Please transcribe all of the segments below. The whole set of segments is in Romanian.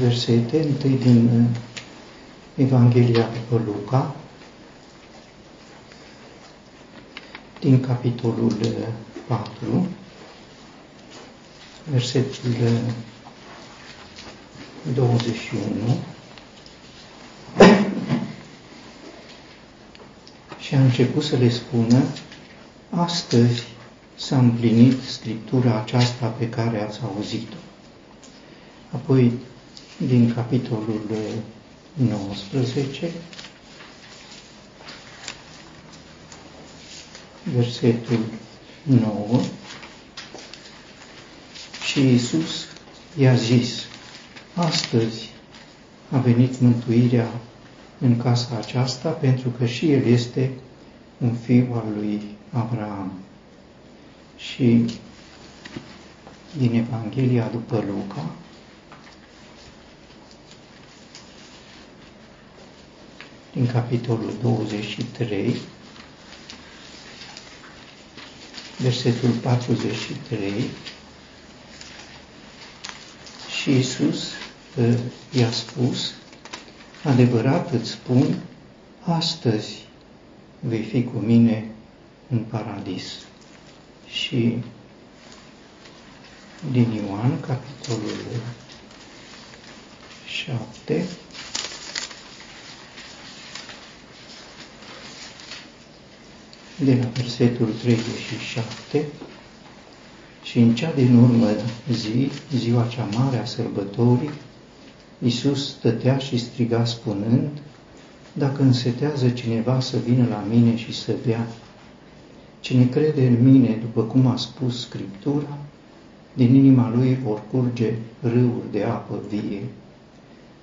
versete, întâi din uh, Evanghelia după Luca, din capitolul 4, uh, versetul 21, și a început să le spună, astăzi s-a împlinit Scriptura aceasta pe care ați auzit-o. Apoi, din capitolul 19, versetul 9, și Iisus i-a zis, astăzi a venit mântuirea în casa aceasta pentru că și el este un fiu al lui Abraham. Și din Evanghelia după Luca, din capitolul 23, versetul 43, și Iisus uh, i-a spus, adevărat îți spun, astăzi vei fi cu mine în paradis. Și din Ioan, capitolul 7, de la versetul 37, și în cea din urmă zi, ziua cea mare a sărbătorii, Iisus stătea și striga spunând, Dacă însetează cineva să vină la mine și să bea, cine crede în mine, după cum a spus Scriptura, din inima lui vor curge râuri de apă vie.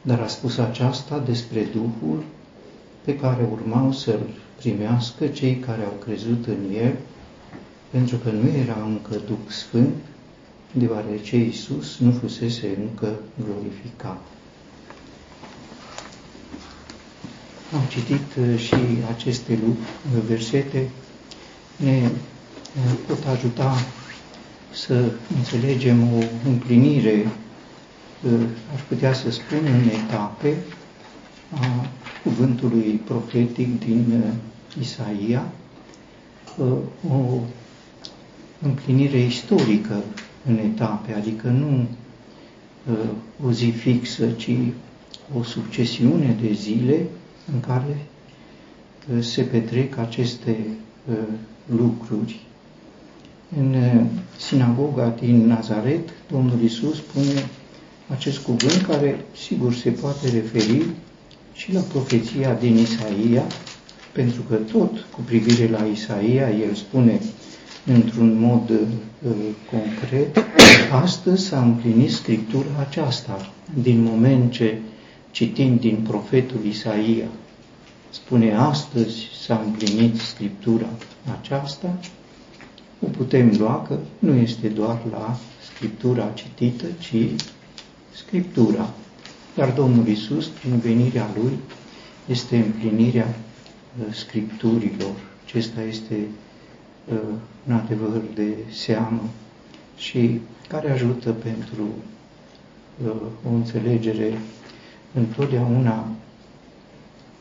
Dar a spus aceasta despre Duhul pe care urmau să-l primească cei care au crezut în el, pentru că nu era încă Duh Sfânt, deoarece Iisus nu fusese încă glorificat. Am citit uh, și aceste versete, ne uh, pot ajuta să înțelegem o împlinire, uh, aș putea să spun, în etape a cuvântului profetic din Isaia, o împlinire istorică în etape, adică nu o zi fixă, ci o succesiune de zile în care uh, se petrec aceste uh, lucruri. În uh, sinagoga din Nazaret, Domnul Isus spune acest cuvânt care, sigur, se poate referi și la profeția din Isaia, pentru că tot cu privire la Isaia, el spune într-un mod uh, concret, astăzi s-a împlinit Scriptura aceasta, din moment ce citim din profetul Isaia, spune astăzi s-a împlinit Scriptura aceasta, o putem lua că nu este doar la Scriptura citită, ci Scriptura. Dar Domnul Isus, prin venirea Lui, este împlinirea uh, Scripturilor. Acesta este uh, un adevăr de seamă și care ajută pentru uh, o înțelegere întotdeauna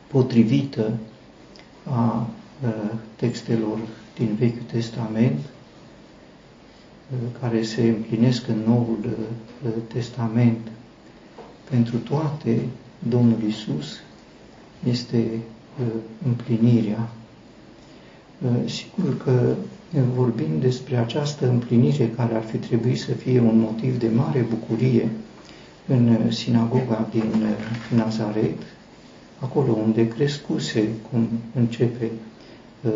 potrivită a textelor din Vechiul Testament, care se împlinesc în Noul Testament. Pentru toate, Domnul Isus este împlinirea. Sigur că vorbim despre această împlinire care ar fi trebuit să fie un motiv de mare bucurie în sinagoga din Nazaret, acolo unde crescuse, cum începe uh,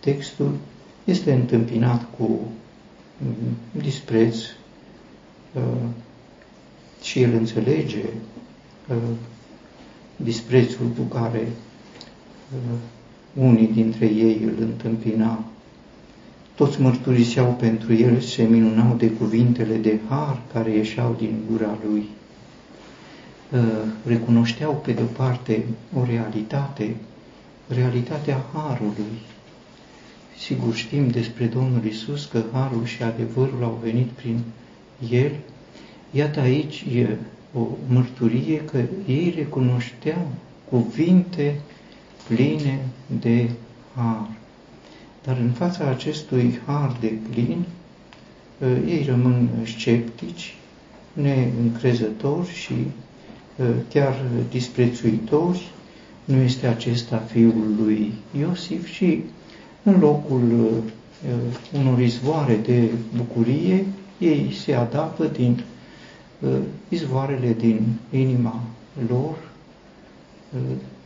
textul, este întâmpinat cu um, dispreț uh, și el înțelege uh, disprețul cu care unii dintre ei îl întâmpina. Toți mărturiseau pentru el și se minunau de cuvintele de har care ieșeau din gura lui. Uh, recunoșteau pe de-o parte o realitate, realitatea Harului. Sigur știm despre Domnul Isus că Harul și adevărul au venit prin El. Iată aici o mărturie că ei recunoșteau cuvinte pline de har. Dar în fața acestui har de plin, ă, ei rămân sceptici, neîncrezători și ă, chiar disprețuitori. Nu este acesta fiul lui Iosif și în locul ă, unor izvoare de bucurie, ei se adapă din izvoarele din inima lor.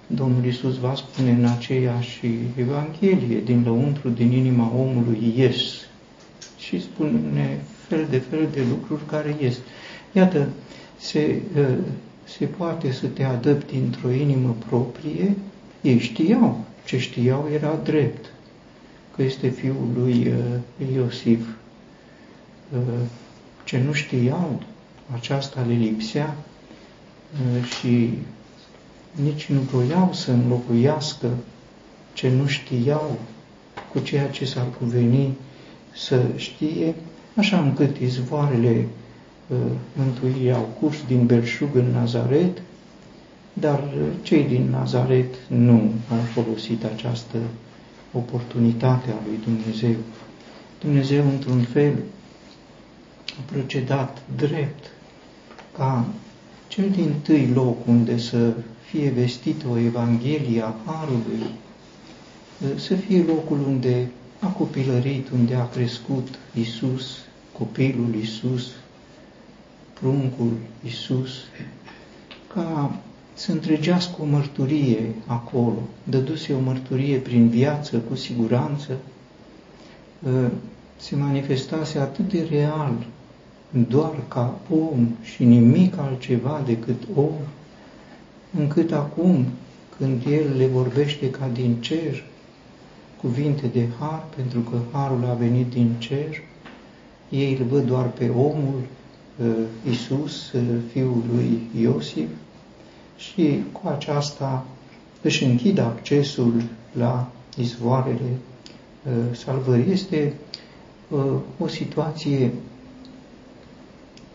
Domnul Iisus va spune în aceeași Evanghelie, din lăuntru, din inima omului ies. Și spune fel de fel de lucruri care ies. Iată, se, se poate să te adăpti într-o inimă proprie. Ei știau, ce știau era drept, că este fiul lui Iosif. Ce nu știau, aceasta le lipsea și nici nu voiau să înlocuiască ce nu știau cu ceea ce s-ar cuveni să știe, așa încât izvoarele uh, mântuirii au curs din Belșug în Nazaret, dar uh, cei din Nazaret nu au folosit această oportunitate a lui Dumnezeu. Dumnezeu, într-un fel, a procedat drept ca cel din tâi loc unde să fie vestită o Evanghelie a Harului, să fie locul unde a copilărit, unde a crescut Isus, copilul Isus, pruncul Isus, ca să întregească o mărturie acolo, dăduse o mărturie prin viață, cu siguranță, se manifestase atât de real doar ca om și nimic altceva decât om, încât acum, când El le vorbește ca din cer, cuvinte de har, pentru că harul a venit din cer, ei îl văd doar pe omul uh, Isus, uh, fiul lui Iosif, și cu aceasta își închid accesul la izvoarele uh, salvării. Este o situație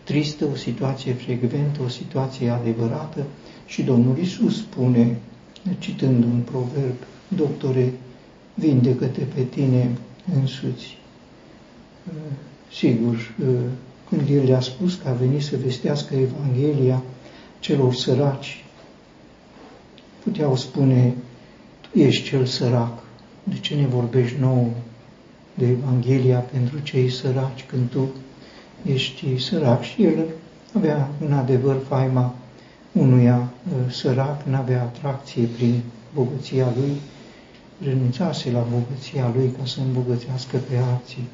tristă, o situație frecventă, o situație adevărată și Domnul Isus spune, citând un proverb, doctore, vindecă-te pe tine însuți. Sigur, când El le-a spus că a venit să vestească Evanghelia celor săraci, puteau spune, tu ești cel sărac, de ce ne vorbești nou de Evanghelia pentru cei săraci când tu ești sărac și el avea în adevăr faima unuia uh, sărac, nu avea atracție prin bogăția lui, renunțase la bogăția lui ca să îmbogățească pe alții.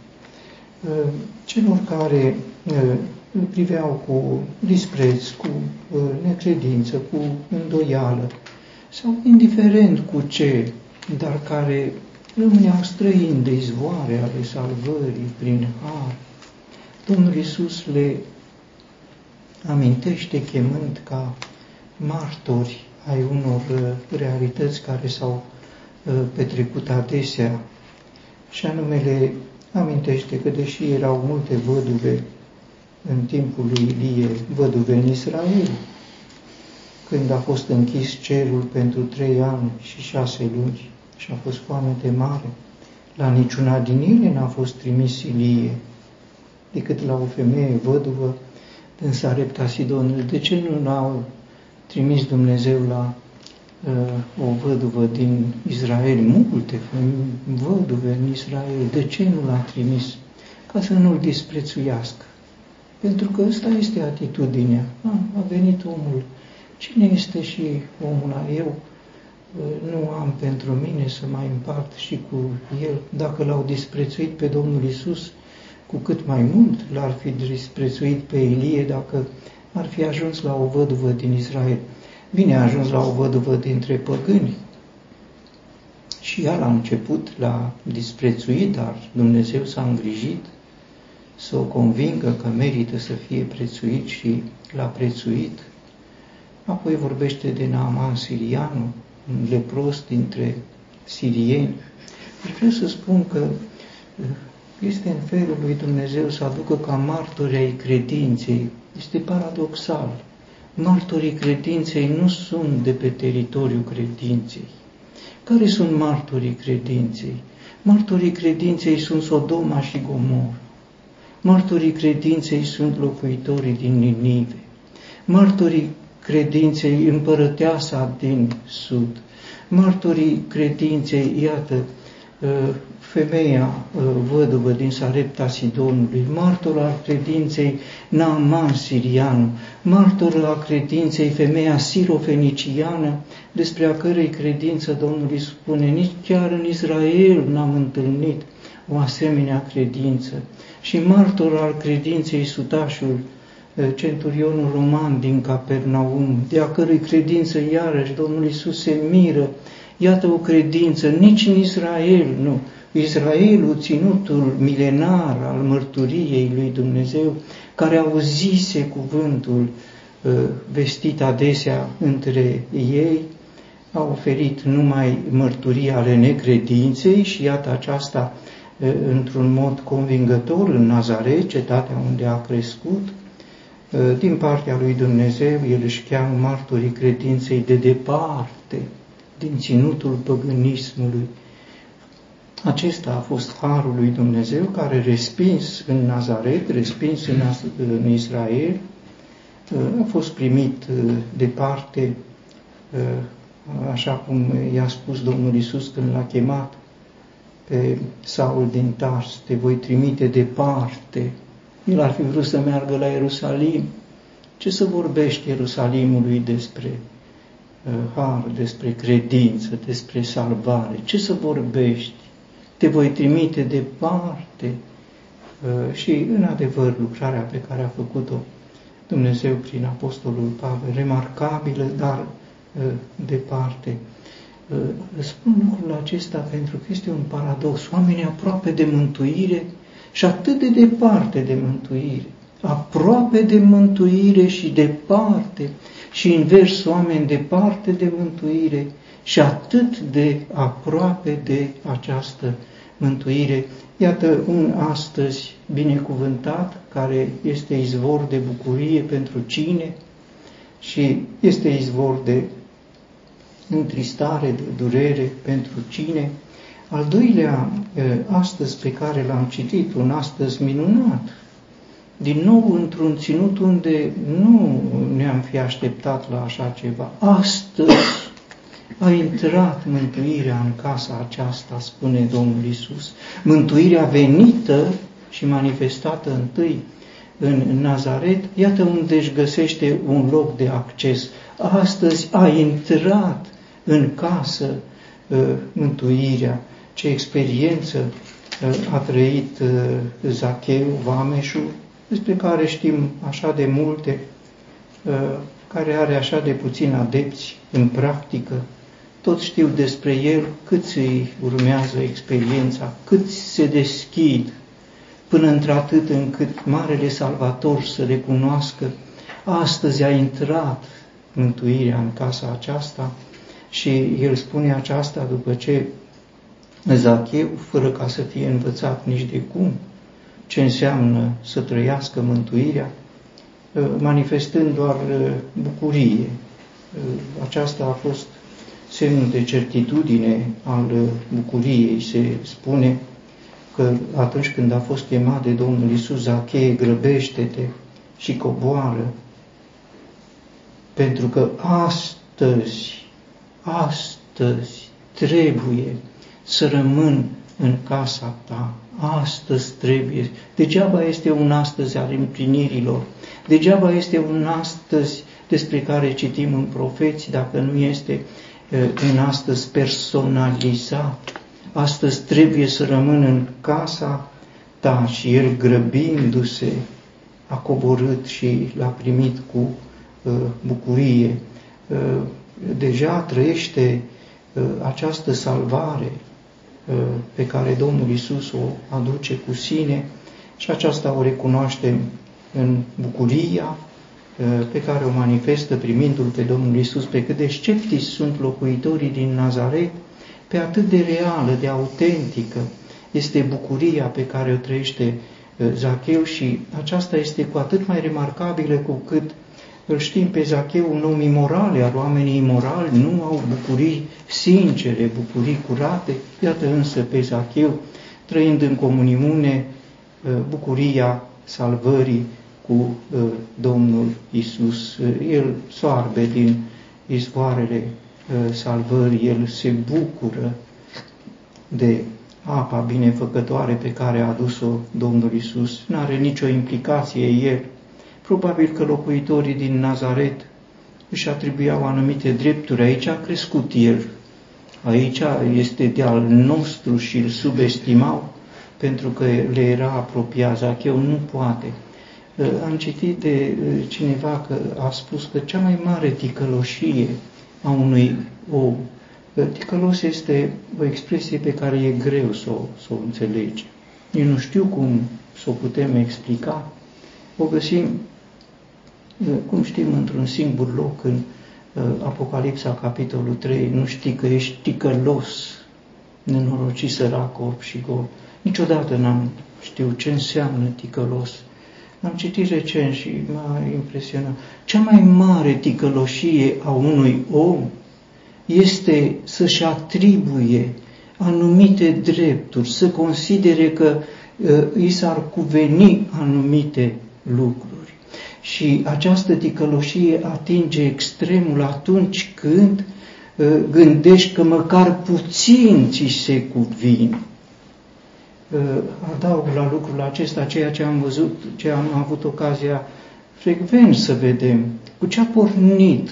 Uh, celor care uh, îl priveau cu dispreț, cu necredință, cu îndoială sau indiferent cu ce, dar care rămâneau străini de izvoare ale salvării prin har, Domnul Iisus le amintește chemând ca martori ai unor uh, realități care s-au uh, petrecut adesea. Și anume le amintește că deși erau multe văduve în timpul lui Ilie, văduve în Israel, când a fost închis cerul pentru trei ani și șase luni și a fost foamete mare, la niciuna din ele n-a fost trimis Ilie, decât la o femeie văduvă din Sarepta Sidonului. De ce nu l-au trimis Dumnezeu la uh, o văduvă din Israel? Multe văduve în Israel. De ce nu l-a trimis? Ca să nu-l disprețuiască. Pentru că ăsta este atitudinea. A, a venit omul. Cine este și omul Eu uh, nu am pentru mine să mai împart și cu el. Dacă l-au disprețuit pe Domnul Isus, cu cât mai mult l-ar fi disprețuit pe Ilie dacă ar fi ajuns la o văduvă din Israel. Bine, a ajuns la o văduvă dintre păgâni și ea la început l-a disprețuit, dar Dumnezeu s-a îngrijit să o convingă că merită să fie prețuit și l-a prețuit. Apoi vorbește de Naaman sirianul, un lepros dintre sirieni. Vreau să spun că este în felul lui Dumnezeu să aducă ca martori ai credinței. Este paradoxal. martorii credinței nu sunt de pe teritoriul credinței. Care sunt martorii credinței? Martorii credinței sunt Sodoma și Gomor. Martorii credinței sunt locuitorii din Ninive. Martorii credinței împărăteasa din sud. Martorii credinței, iată, ă, femeia ă, văduvă din Sarepta Sidonului, martor al credinței Naaman sirianu, martor al credinței femeia sirofeniciană, despre a cărei credință Domnul spune, nici chiar în Israel n-am întâlnit o asemenea credință. Și martor al credinței sutașul Eh, centurionul roman din Capernaum, de a cărui credință iarăși Domnul Iisus se miră. Iată o credință, nici în Israel, nu. Israelul, ținutul milenar al mărturiei lui Dumnezeu, care auzise cuvântul uh, vestit adesea între ei, a oferit numai mărturia ale necredinței și iată aceasta uh, într-un mod convingător în Nazaret, cetatea unde a crescut, Ă, din partea lui Dumnezeu, el își cheamă martorii credinței de departe, din ținutul păgânismului. Acesta a fost harul lui Dumnezeu care respins în Nazaret, respins în, în Israel, ă, a fost primit ă, departe, așa cum i-a spus Domnul Isus când l-a chemat pe Saul din Tars, te voi trimite departe, el ar fi vrut să meargă la Ierusalim. Ce să vorbești Ierusalimului despre uh, har, despre credință, despre salvare? Ce să vorbești? Te voi trimite departe. Uh, și, în adevăr, lucrarea pe care a făcut-o Dumnezeu prin Apostolul Pavel, remarcabilă, dar uh, departe. Uh, spun lucrul acesta pentru că este un paradox. Oamenii aproape de mântuire și atât de departe de mântuire, aproape de mântuire și departe, și invers oameni departe de mântuire și atât de aproape de această mântuire. Iată un astăzi binecuvântat care este izvor de bucurie pentru cine și este izvor de întristare, de durere pentru cine al doilea astăzi pe care l-am citit, un astăzi minunat, din nou într-un ținut unde nu ne-am fi așteptat la așa ceva. Astăzi a intrat mântuirea în casa aceasta, spune Domnul Isus. Mântuirea venită și manifestată întâi în Nazaret, iată unde își găsește un loc de acces. Astăzi a intrat în casă uh, mântuirea ce experiență uh, a trăit uh, Zacheu, Vameșul, despre care știm așa de multe, uh, care are așa de puțini adepți în practică, tot știu despre el cât îi urmează experiența, cât se deschid, până într-atât încât Marele Salvator să recunoască, astăzi a intrat mântuirea în casa aceasta și el spune aceasta după ce Zacheu, fără ca să fie învățat nici de cum ce înseamnă să trăiască mântuirea, ă, manifestând doar ă, bucurie. Ă, aceasta a fost semnul de certitudine al bucuriei. Se spune că atunci când a fost chemat de Domnul Isus, Zacheie, grăbește-te și coboară, pentru că astăzi, astăzi trebuie să rămân în casa ta. Astăzi trebuie. Degeaba este un astăzi al împlinirilor. Degeaba este un astăzi despre care citim în profeți, dacă nu este în astăzi personalizat. Astăzi trebuie să rămân în casa ta și el grăbindu-se a coborât și l-a primit cu uh, bucurie. Uh, deja trăiește uh, această salvare Uh, pe care Domnul Isus o aduce cu sine și aceasta o recunoaște în bucuria uh, pe care o manifestă primindu-L pe Domnul Isus, pe cât de sceptici sunt locuitorii din Nazaret, pe atât de reală, de autentică este bucuria pe care o trăiește uh, Zacheu și aceasta este cu atât mai remarcabilă cu cât îl știm pe Zacheu, un om imoral, iar oamenii imorali nu au bucurii sincere, bucurii curate. Iată însă pe Zacheu, trăind în comuniune, bucuria salvării cu Domnul Isus. El soarbe din izvoarele salvării, el se bucură de apa binefăcătoare pe care a adus-o Domnul Isus. Nu are nicio implicație el. Probabil că locuitorii din Nazaret își atribuiau anumite drepturi. Aici a crescut el. Aici este de al nostru și îl subestimau pentru că le era apropiat. Zacheu nu poate. Am citit de cineva că a spus că cea mai mare ticăloșie a unui om Ticălos este o expresie pe care e greu să o, să o înțelegi. Eu nu știu cum să o putem explica. O găsim, cum știm, într-un singur loc, în Apocalipsa, capitolul 3, nu știi că ești ticălos, nenorocit sărac, orb și gol. Niciodată n-am știut ce înseamnă ticălos. Am citit recent și m-a impresionat. Cea mai mare ticăloșie a unui om este să-și atribuie anumite drepturi, să considere că uh, i s-ar cuveni anumite lucruri. Și această ticăloșie atinge extremul atunci când uh, gândești că măcar puțin ți se cuvine. Uh, adaug la lucrul acesta ceea ce am văzut, ce am avut ocazia frecvent să vedem, cu ce a pornit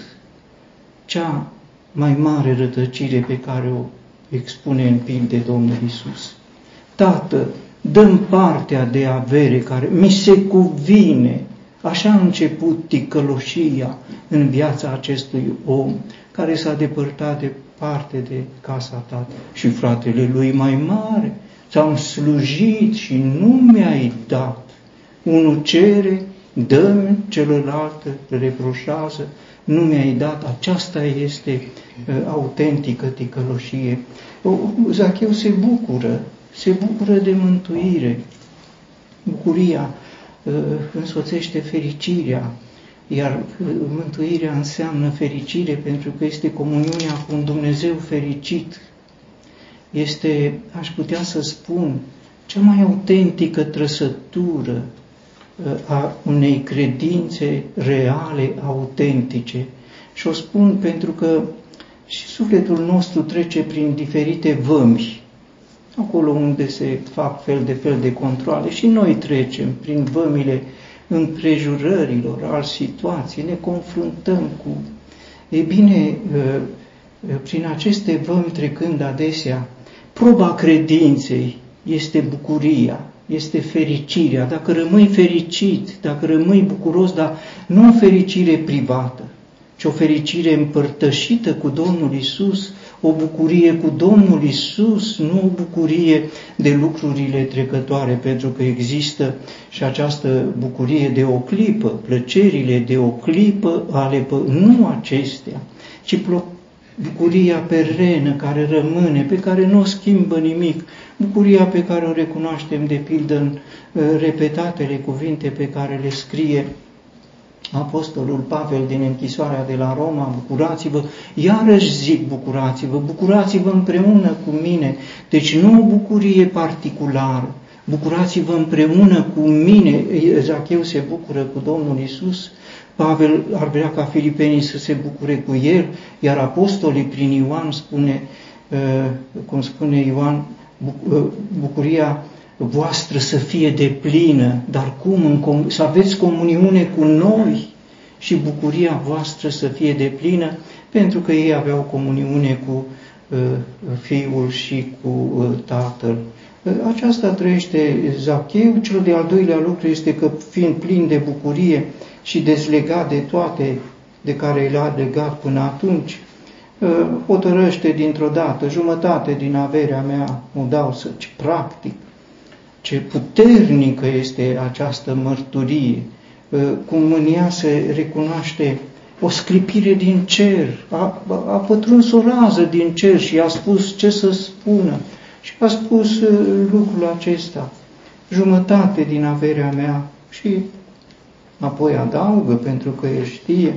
cea mai mare rătăcire pe care o expune în pilde Domnul Isus. Tată, dăm partea de avere care mi se cuvine. Așa a început ticăloșia în viața acestui om care s-a depărtat de parte de casa ta și fratele lui mai mare. Ți-am slujit și nu mi-ai dat. Unul cere, dă celălalt reproșează, nu mi-ai dat, aceasta este uh, autentică ticăloșie. Zacheu se bucură, se bucură de mântuire. Bucuria uh, însoțește fericirea, iar uh, mântuirea înseamnă fericire pentru că este comuniunea cu un Dumnezeu fericit. Este, aș putea să spun, cea mai autentică trăsătură a unei credințe reale, autentice. Și o spun pentru că și sufletul nostru trece prin diferite vămi, acolo unde se fac fel de fel de controle și noi trecem prin vămile împrejurărilor, al situației, ne confruntăm cu... E bine, prin aceste vămi trecând adesea, proba credinței este bucuria, este fericirea. Dacă rămâi fericit, dacă rămâi bucuros, dar nu o fericire privată, ci o fericire împărtășită cu Domnul Isus, o bucurie cu Domnul Isus, nu o bucurie de lucrurile trecătoare, pentru că există și această bucurie de o clipă, plăcerile de o clipă ale nu acestea, ci bucuria perenă care rămâne, pe care nu o schimbă nimic, bucuria pe care o recunoaștem de pildă în uh, repetatele cuvinte pe care le scrie Apostolul Pavel din închisoarea de la Roma, bucurați-vă, iarăși zic bucurați-vă, bucurați-vă împreună cu mine, deci nu o bucurie particulară, bucurați-vă împreună cu mine, Zacheu se bucură cu Domnul Isus, Pavel ar vrea ca filipenii să se bucure cu el, iar apostolii prin Ioan spune, uh, cum spune Ioan, uh, bucuria voastră să fie de plină, dar cum? Să aveți comuniune cu noi și bucuria voastră să fie de plină, pentru că ei aveau comuniune cu uh, Fiul și cu Tatăl. Aceasta trăiește Zacheu. Cel de-al doilea lucru este că, fiind plin de bucurie, și dezlegat de toate de care le-a legat până atunci, ă, hotărăște dintr-o dată, jumătate din averea mea o dau să, ce practic, ce puternică este această mărturie, ă, cum în ea se recunoaște o sclipire din cer, a, a pătruns o rază din cer și a spus ce să spună. Și a spus ă, lucrul acesta, jumătate din averea mea și apoi adaugă pentru că el știe,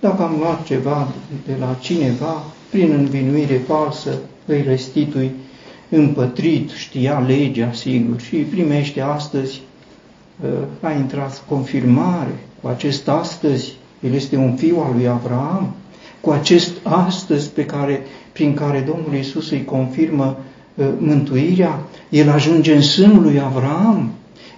dacă am luat ceva de la cineva, prin învinuire falsă, îi restitui. Împătrit, știa legea, sigur, și primește astăzi, uh, a intrat confirmare. Cu acest astăzi, el este un fiu al lui Abraham, cu acest astăzi pe care, prin care Domnul Iisus îi confirmă uh, mântuirea, el ajunge în sânul lui Avram,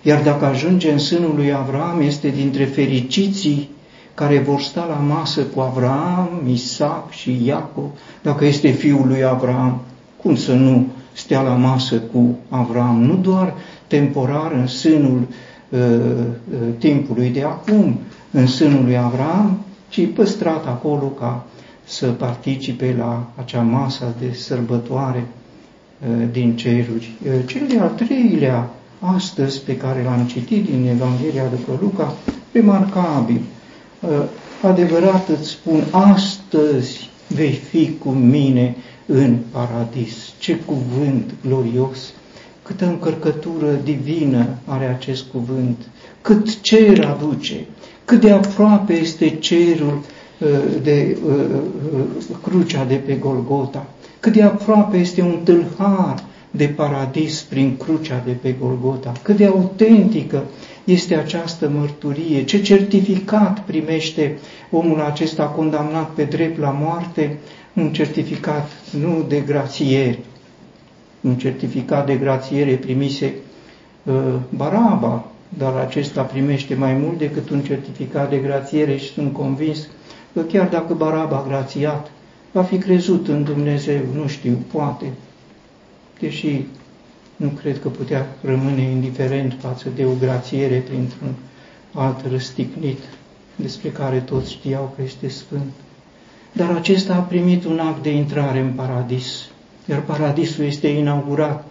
iar dacă ajunge în sânul lui Avram, este dintre fericiții care vor sta la masă cu Avram, Isaac și Iacov, dacă este fiul lui Avram, cum să nu stea la masă cu Avram, nu doar temporar în sânul uh, uh, timpului de acum, în sânul lui Avram, ci păstrat acolo ca să participe la acea masă de sărbătoare uh, din ceruri. Uh, cel de-al treilea astăzi pe care l-am citit din Evanghelia după Luca, remarcabil. Uh, adevărat îți spun, astăzi vei fi cu mine în paradis. Ce cuvânt glorios! Câtă încărcătură divină are acest cuvânt, cât cer aduce, cât de aproape este cerul uh, de uh, uh, crucea de pe Golgota, cât de aproape este un tâlhar de paradis prin crucea de pe Golgota, cât de autentică este această mărturie, ce certificat primește omul acesta condamnat pe drept la moarte, un certificat nu de grațiere, un certificat de grațiere primise uh, Baraba, dar acesta primește mai mult decât un certificat de grațiere și sunt convins că chiar dacă Baraba a grațiat, va fi crezut în Dumnezeu, nu știu, poate, deși nu cred că putea rămâne indiferent față de o grațiere printr-un alt răstignit despre care toți știau că este sfânt. Dar acesta a primit un act de intrare în paradis, iar paradisul este inaugurat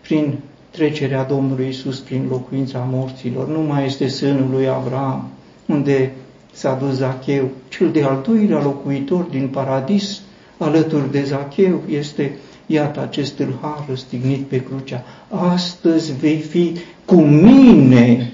prin trecerea Domnului Isus prin locuința morților. Nu mai este sânul lui Abraham, unde s-a dus Zacheu. Cel de al doilea locuitor din paradis, alături de Zacheu, este Iată acest tâlhar răstignit pe crucea. Astăzi vei fi cu mine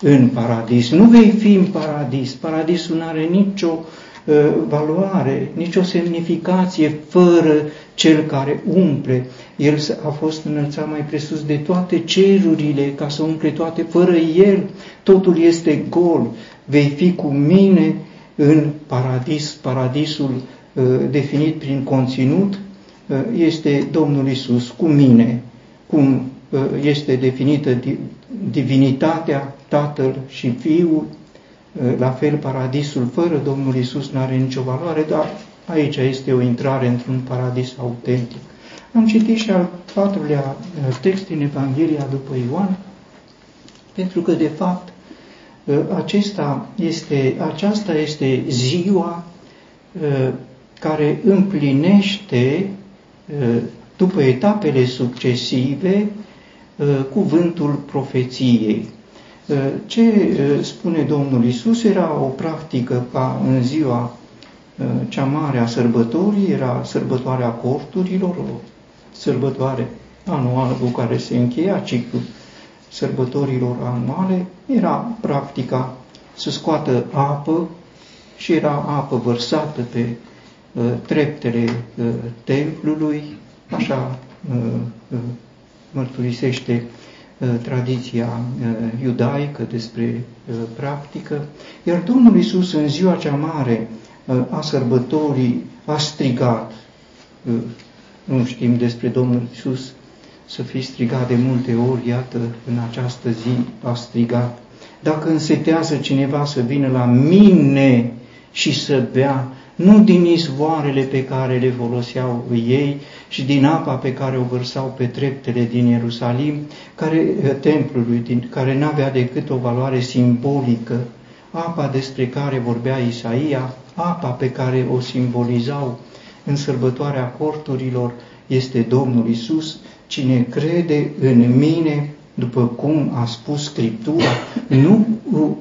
în paradis. Nu vei fi în paradis. Paradisul nu are nicio uh, valoare, nicio semnificație fără cel care umple. El a fost înălțat mai presus de toate cerurile ca să umple toate. Fără el totul este gol. Vei fi cu mine în paradis, paradisul uh, definit prin conținut, Uh, este Domnul Isus cu mine, cum uh, este definită divinitatea, Tatăl și Fiul, uh, la fel paradisul fără Domnul Isus nu are nicio valoare, dar aici este o intrare într-un paradis autentic. Am citit și al patrulea text din Evanghelia după Ioan, pentru că, de fapt, acesta este, aceasta este ziua care împlinește după etapele succesive, cuvântul profeției. Ce spune Domnul Isus era o practică ca în ziua cea mare a sărbătorii, era sărbătoarea corturilor, o sărbătoare anuală cu care se încheia ciclul sărbătorilor anuale, era practica să scoată apă și era apă vărsată pe Uh, treptele uh, templului, așa uh, mărturisește tradiția iudaică despre practică, iar Domnul Isus în ziua cea mare a sărbătorii a strigat, nu știm despre Domnul Isus să fi strigat de multe ori, iată, în această zi a strigat. Dacă însetează cineva să vină la mine și să bea, nu din izvoarele pe care le foloseau ei și din apa pe care o vărsau pe treptele din Ierusalim, care, eh, templului, din, care n-avea decât o valoare simbolică, apa despre care vorbea Isaia, apa pe care o simbolizau în sărbătoarea corturilor, este Domnul Isus, cine crede în mine, după cum a spus Scriptura, nu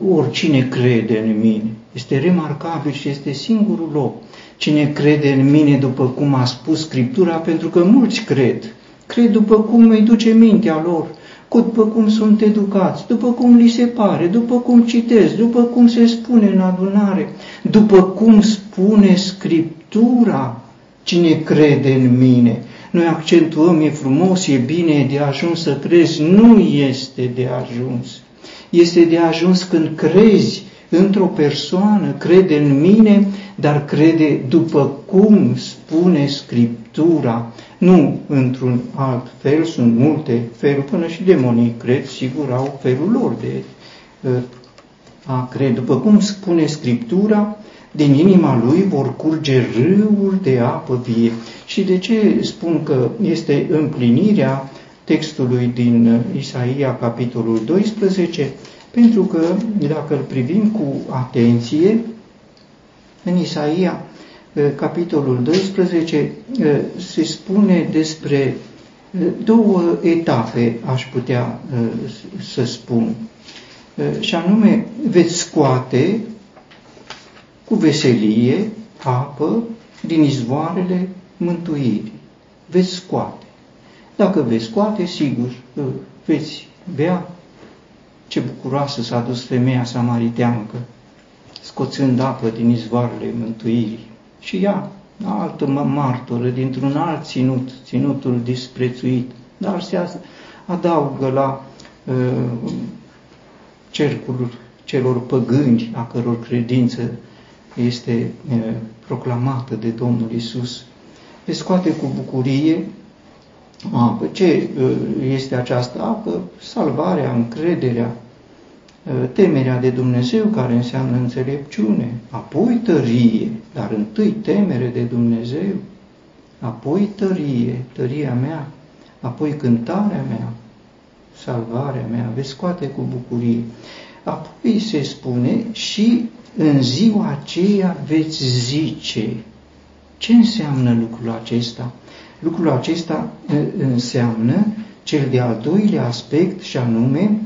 oricine crede în mine. Este remarcabil și este singurul loc. Cine crede în mine după cum a spus Scriptura, pentru că mulți cred. Cred după cum îi duce mintea lor. după cum sunt educați, după cum li se pare, după cum citesc, după cum se spune în adunare, după cum spune Scriptura, cine crede în mine. Noi accentuăm, e frumos, e bine, e de ajuns să crezi. Nu este de ajuns. Este de ajuns când crezi într-o persoană, crede în mine, dar crede după cum spune Scriptura, nu într-un alt fel, sunt multe feluri, până și demonii cred, sigur, au felul lor de uh, a crede. După cum spune Scriptura, din inima lui vor curge râuri de apă vie. Și de ce spun că este împlinirea textului din uh, Isaia, capitolul 12? Pentru că, dacă îl privim cu atenție, în Isaia, uh, capitolul 12, uh, se spune despre două etape, aș putea să spun. Și anume, veți scoate cu veselie apă din izvoarele mântuirii. Veți scoate. Dacă veți scoate, sigur, veți bea. Ce bucuroasă s-a dus femeia samariteancă, scoțând apă din izvoarele mântuirii. Și ea, altă martoră, dintr-un alt ținut, ținutul disprețuit, dar se adaugă la uh, cercul celor păgâni, a căror credință este proclamată de Domnul Isus. Le scoate cu bucurie apă. Ce este această apă? Salvarea, încrederea, temerea de Dumnezeu, care înseamnă înțelepciune, apoi tărie, dar întâi temere de Dumnezeu, apoi tărie, tăria mea, apoi cântarea mea, salvarea mea, veți scoate cu bucurie. Apoi se spune și în ziua aceea veți zice. Ce înseamnă lucrul acesta? Lucrul acesta înseamnă cel de-al doilea aspect și anume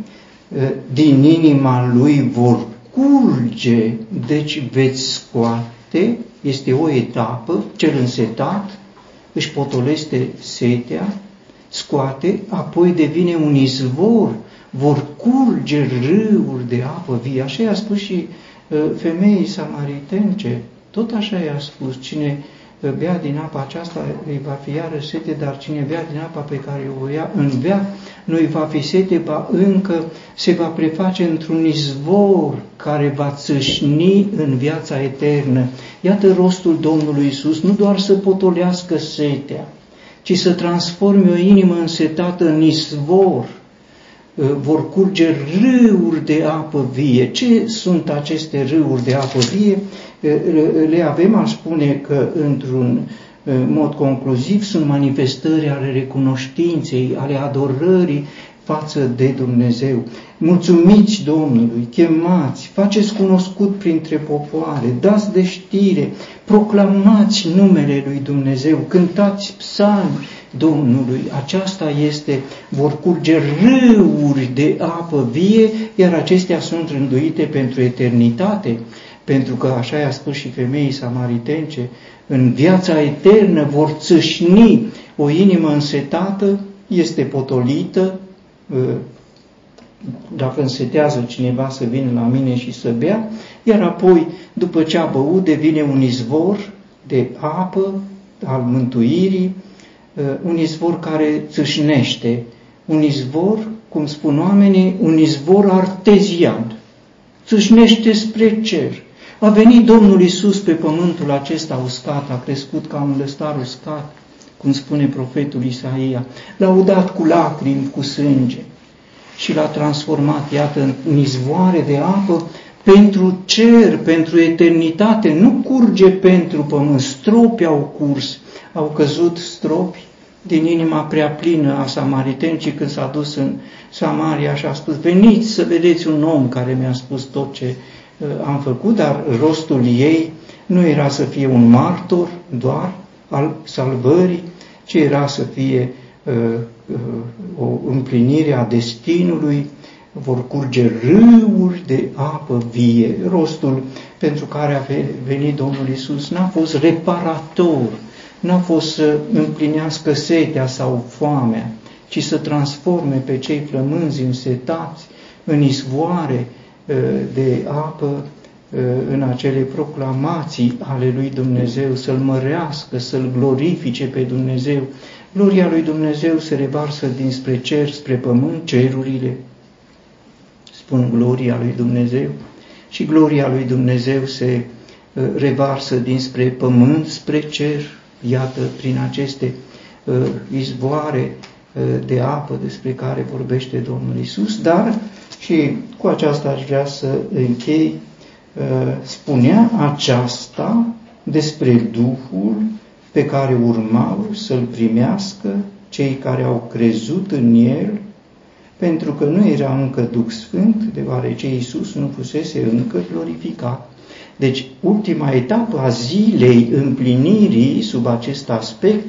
din inima lui vor curge, deci veți scoate, este o etapă, cel însetat își potolește setea, scoate, apoi devine un izvor, vor curge râuri de apă vie. Așa i-a spus și femeii samaritence, tot așa i-a spus, cine bea din apa aceasta îi va fi iară sete, dar cine bea din apa pe care o ia în bea, nu îi va fi sete, ba încă se va preface într-un izvor care va țâșni în viața eternă. Iată rostul Domnului Isus, nu doar să potolească setea, ci să transforme o inimă însetată în izvor, Uh, vor curge râuri de apă vie. Ce sunt aceste râuri de apă vie? Uh, le avem, aș spune că într-un uh, mod concluziv sunt manifestări ale recunoștinței, ale adorării față de Dumnezeu. Mulțumiți Domnului, chemați, faceți cunoscut printre popoare, dați de știre, proclamați numele lui Dumnezeu, cântați psalmi, Domnului. Aceasta este, vor curge râuri de apă vie, iar acestea sunt rânduite pentru eternitate, pentru că, așa i-a spus și femeii samaritence, în viața eternă vor țâșni o inimă însetată, este potolită, ă, dacă însetează cineva să vină la mine și să bea, iar apoi, după ce a băut, devine un izvor de apă al mântuirii, Uh, un izvor care țâșnește, un izvor, cum spun oamenii, un izvor artezian, țâșnește spre cer. A venit Domnul Isus pe pământul acesta uscat, a crescut ca un lăstar uscat, cum spune profetul Isaia, l-a udat cu lacrimi, cu sânge și l-a transformat, iată, în izvoare de apă pentru cer, pentru eternitate, nu curge pentru pământ, stropi au curs, au căzut stropi din inima prea plină a samaritencii când s-a dus în Samaria și a spus, veniți să vedeți un om care mi-a spus tot ce uh, am făcut, dar rostul ei nu era să fie un martor doar al salvării, ci era să fie uh, uh, o împlinire a destinului, vor curge râuri de apă vie. Rostul pentru care a venit Domnul Isus n-a fost reparator, n-a fost să împlinească setea sau foamea, ci să transforme pe cei flămânzi însetați în izvoare uh, de apă uh, în acele proclamații ale lui Dumnezeu, să-L mărească, să-L glorifice pe Dumnezeu. Gloria lui Dumnezeu se revarsă dinspre cer, spre pământ, cerurile, spun gloria lui Dumnezeu, și gloria lui Dumnezeu se uh, revarsă dinspre pământ spre cer, iată, prin aceste uh, izvoare uh, de apă despre care vorbește Domnul Isus, dar și cu aceasta aș vrea să închei, spunea aceasta despre Duhul pe care urmau să-l primească cei care au crezut în el pentru că nu era încă Duh Sfânt, deoarece Iisus nu fusese încă glorificat. Deci, ultima etapă a zilei împlinirii sub acest aspect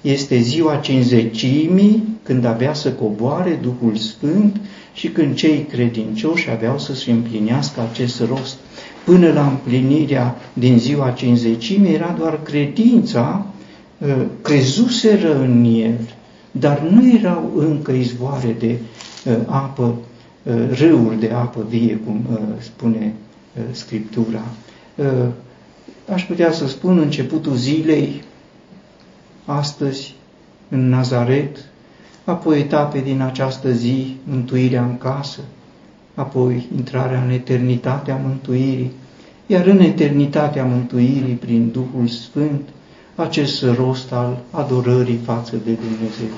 este ziua cinzecimii, când avea să coboare Duhul Sfânt și când cei credincioși aveau să se împlinească acest rost. Până la împlinirea din ziua cinzecimii era doar credința, ă, crezuseră în el, dar nu erau încă izvoare de Uh, apă, uh, râuri de apă vie, cum uh, spune Scriptura. Aș putea să spun începutul zilei, astăzi, în Nazaret, apoi etape din această zi, mântuirea în casă, apoi intrarea în eternitatea mântuirii, iar în eternitatea mântuirii, prin Duhul Sfânt, acest rost al adorării față de Dumnezeu.